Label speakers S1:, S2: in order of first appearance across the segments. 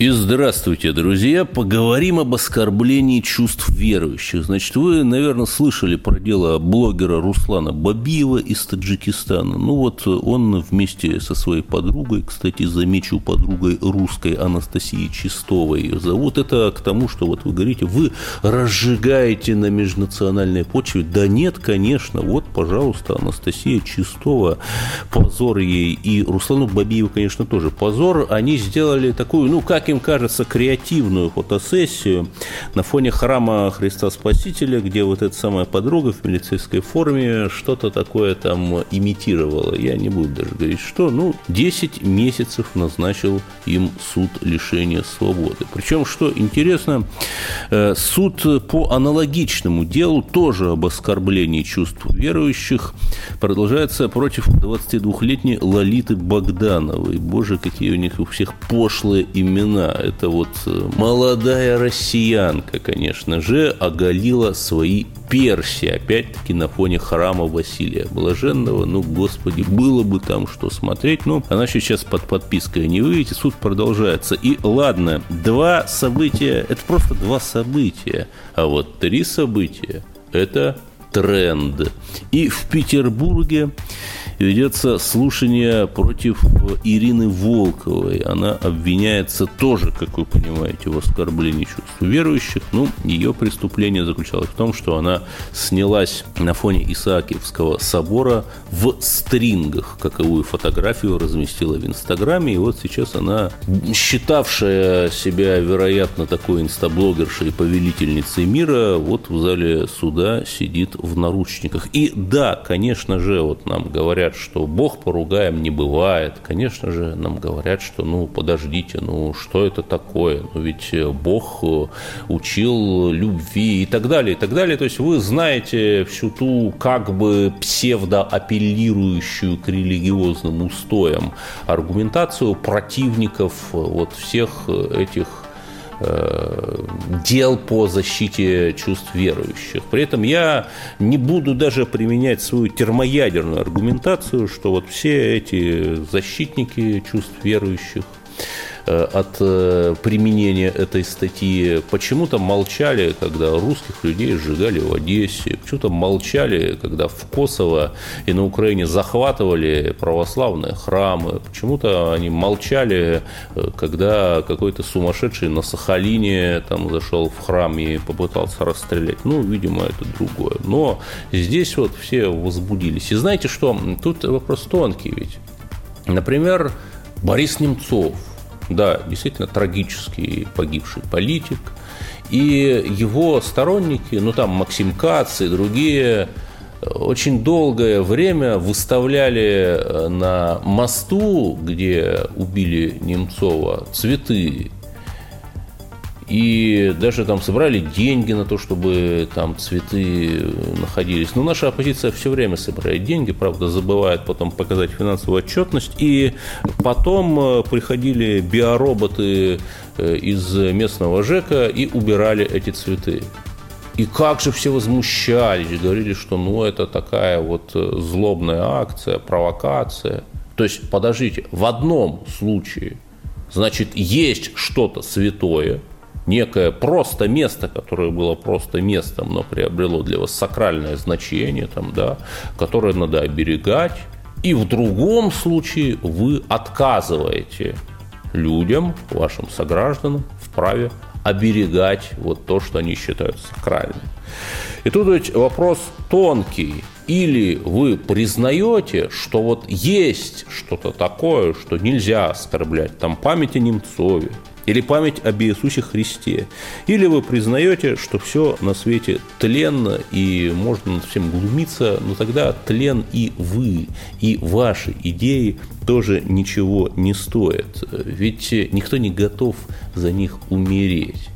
S1: И здравствуйте, друзья. Поговорим об оскорблении чувств верующих. Значит, вы, наверное, слышали про дело блогера Руслана Бабиева из Таджикистана. Ну вот он вместе со своей подругой, кстати, замечу, подругой русской Анастасии Чистовой ее зовут. Это к тому, что вот вы говорите, вы разжигаете на межнациональной почве. Да нет, конечно. Вот, пожалуйста, Анастасия Чистова. Позор ей. И Руслану Бабиеву, конечно, тоже позор. Они сделали такую, ну, как как им кажется, креативную фотосессию на фоне храма Христа Спасителя, где вот эта самая подруга в милицейской форме что-то такое там имитировала. Я не буду даже говорить, что. Ну, 10 месяцев назначил им суд лишения свободы. Причем, что интересно, э, суд по аналогичному делу, тоже об оскорблении чувств верующих, продолжается против 22-летней Лолиты Богдановой. Боже, какие у них у всех пошлые имена жена, это вот э, молодая россиянка, конечно же, оголила свои перси, опять-таки на фоне храма Василия Блаженного. Ну, господи, было бы там что смотреть. Но она сейчас под подпиской не выйдете, суд продолжается. И ладно, два события, это просто два события. А вот три события – это тренд. И в Петербурге ведется слушание против Ирины Волковой. Она обвиняется тоже, как вы понимаете, в оскорблении чувств верующих. Ну, ее преступление заключалось в том, что она снялась на фоне Исаакиевского собора в стрингах. Каковую фотографию разместила в Инстаграме. И вот сейчас она, считавшая себя, вероятно, такой инстаблогершей и повелительницей мира, вот в зале суда сидит в наручниках. И да, конечно же, вот нам говорят, говорят, что Бог поругаем не бывает. Конечно же, нам говорят, что ну подождите, ну что это такое? Ну ведь Бог э, учил любви и так далее, и так далее. То есть вы знаете всю ту как бы псевдоапеллирующую к религиозным устоям аргументацию противников э, вот всех этих Э, дел по защите чувств верующих. При этом я не буду даже применять свою термоядерную аргументацию, что вот все эти защитники чувств верующих – Э, от э, применения этой статьи. Почему-то молчали, когда русских людей сжигали в Одессе, почему-то молчали, когда в Косово и на Украине захватывали православные храмы, почему-то они молчали, э, когда какой-то сумасшедший на Сахалине там зашел в храм и попытался расстрелять. Ну, видимо, это другое. Но здесь вот все возбудились. И знаете что? Тут вопрос тонкий ведь. Например, Борис Немцов – да, действительно трагический погибший политик. И его сторонники, ну там Максим Кац и другие, очень долгое время выставляли э, на мосту, где убили Немцова, цветы и даже там собрали деньги на то, чтобы там цветы находились. Но наша оппозиция все время собирает деньги, правда, забывает потом показать финансовую отчетность. И потом э, приходили биороботы э, из местного ЖЭКа и убирали эти цветы. И как же все возмущались, говорили, что ну это такая вот э, злобная акция, провокация. То есть, подождите, в одном случае, значит, есть что-то святое – некое просто место, которое было просто местом, но приобрело для вас сакральное значение, там, да, которое надо оберегать. И в другом случае вы отказываете людям, вашим согражданам, в праве оберегать вот то, что они считают сакральным. И тут ведь вопрос тонкий. Или вы признаете, что вот есть что-то такое, что нельзя оскорблять, там память о Немцове, или память об Иисусе Христе. Или вы признаете, что все на свете тленно и можно над всем глумиться, но тогда тлен и вы, и ваши идеи тоже ничего не стоят. Ведь никто не готов за них умереть.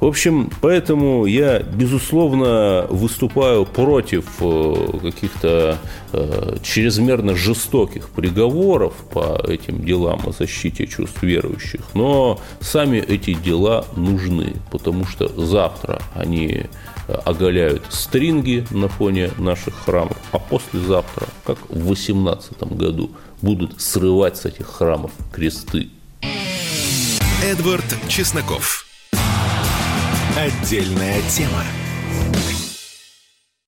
S1: В общем, поэтому я, безусловно, выступаю против э, каких-то э, чрезмерно жестоких приговоров по этим делам о защите чувств верующих. Но сами эти дела нужны, потому что завтра они оголяют стринги на фоне наших храмов, а послезавтра, как в 2018 году, будут срывать с этих храмов кресты.
S2: Эдвард Чесноков. Отдельная тема.